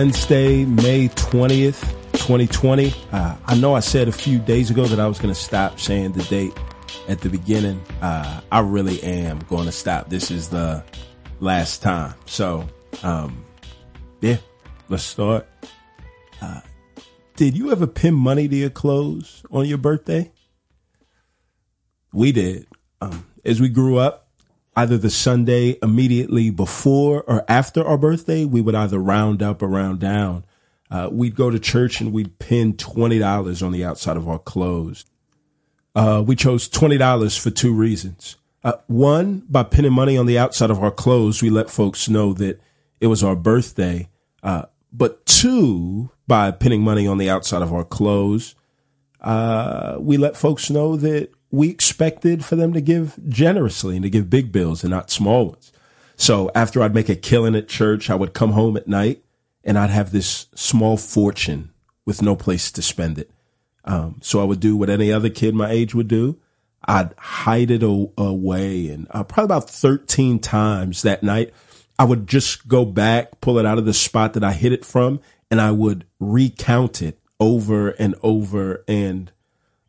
Wednesday, May 20th, 2020. Uh, I know I said a few days ago that I was going to stop saying the date at the beginning. Uh, I really am going to stop. This is the last time. So, um, yeah, let's start. Uh, did you ever pin money to your clothes on your birthday? We did. Um, as we grew up, either the Sunday immediately before or after our birthday, we would either round up or round down. Uh, we'd go to church and we'd pin $20 on the outside of our clothes. Uh, we chose $20 for two reasons. Uh, one, by pinning money on the outside of our clothes, we let folks know that it was our birthday. Uh, but two, by pinning money on the outside of our clothes, uh, we let folks know that we expected for them to give generously and to give big bills and not small ones. So after I'd make a killing at church, I would come home at night and I'd have this small fortune with no place to spend it. Um, so I would do what any other kid my age would do. I'd hide it a- away and uh, probably about 13 times that night. I would just go back, pull it out of the spot that I hid it from, and I would recount it over and over and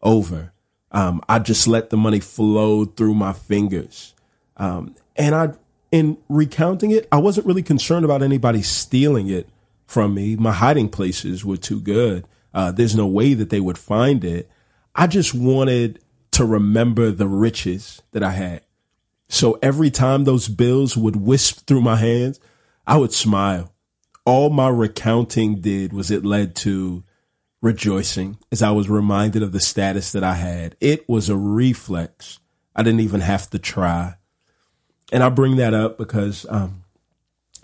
over. Um, I just let the money flow through my fingers. Um, and I, in recounting it, I wasn't really concerned about anybody stealing it from me. My hiding places were too good. Uh, there's no way that they would find it. I just wanted to remember the riches that I had. So every time those bills would wisp through my hands, I would smile. All my recounting did was it led to rejoicing as I was reminded of the status that I had. It was a reflex. I didn't even have to try. And I bring that up because um,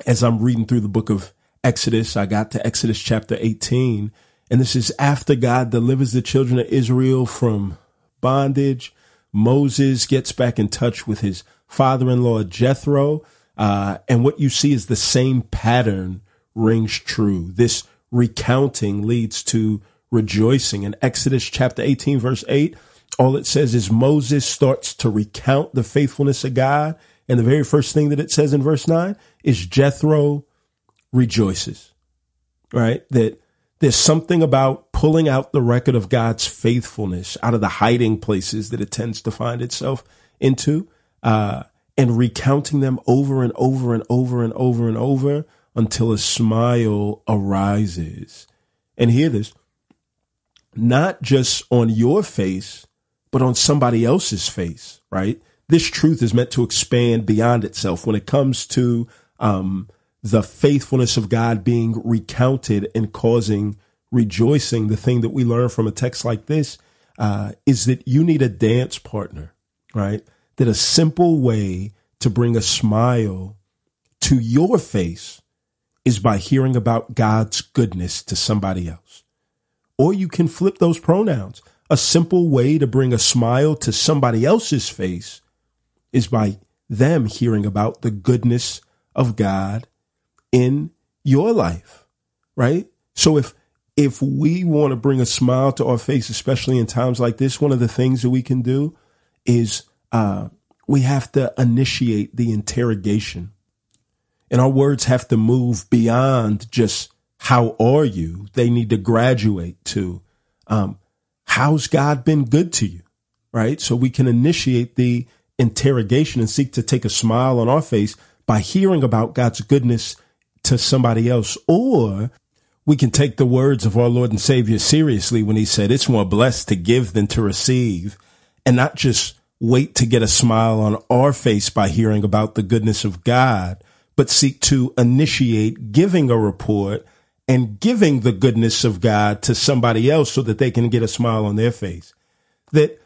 as I'm reading through the book of Exodus, I got to Exodus chapter 18, and this is after God delivers the children of Israel from bondage. Moses gets back in touch with his father in law, Jethro. Uh, and what you see is the same pattern rings true. This recounting leads to rejoicing. In Exodus chapter 18, verse 8, all it says is Moses starts to recount the faithfulness of God. And the very first thing that it says in verse 9 is Jethro rejoices, right? That there's something about pulling out the record of God's faithfulness out of the hiding places that it tends to find itself into, uh, and recounting them over and over and over and over and over until a smile arises. And hear this not just on your face, but on somebody else's face, right? This truth is meant to expand beyond itself when it comes to um, the faithfulness of God being recounted and causing rejoicing. The thing that we learn from a text like this uh, is that you need a dance partner, right? That a simple way to bring a smile to your face is by hearing about God's goodness to somebody else. Or you can flip those pronouns. A simple way to bring a smile to somebody else's face is by them hearing about the goodness of God in your life, right? So if if we want to bring a smile to our face, especially in times like this, one of the things that we can do is uh, we have to initiate the interrogation and our words have to move beyond just how are you? They need to graduate to um, how's God been good to you? Right? So we can initiate the interrogation and seek to take a smile on our face by hearing about God's goodness to somebody else. Or we can take the words of our Lord and Savior seriously when he said, It's more blessed to give than to receive, and not just wait to get a smile on our face by hearing about the goodness of God, but seek to initiate giving a report and giving the goodness of God to somebody else so that they can get a smile on their face. That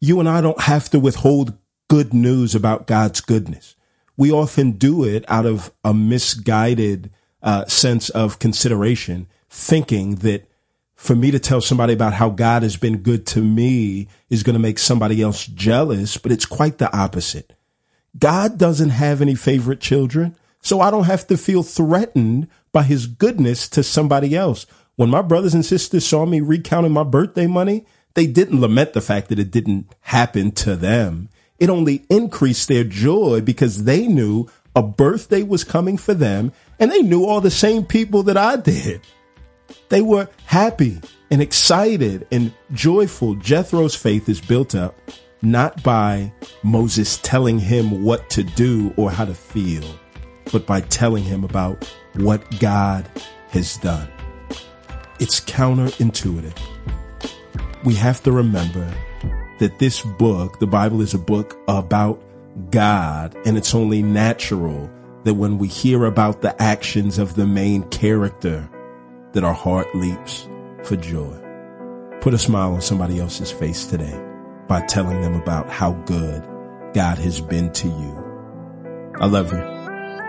you and I don't have to withhold good news about God's goodness. We often do it out of a misguided uh, sense of consideration, thinking that for me to tell somebody about how God has been good to me is going to make somebody else jealous, but it's quite the opposite. God doesn't have any favorite children. So I don't have to feel threatened by his goodness to somebody else. When my brothers and sisters saw me recounting my birthday money, they didn't lament the fact that it didn't happen to them. It only increased their joy because they knew a birthday was coming for them and they knew all the same people that I did. They were happy and excited and joyful. Jethro's faith is built up not by Moses telling him what to do or how to feel, but by telling him about what God has done. It's counterintuitive. We have to remember that this book, the Bible is a book about God, and it's only natural that when we hear about the actions of the main character, that our heart leaps for joy. Put a smile on somebody else's face today by telling them about how good God has been to you. I love you.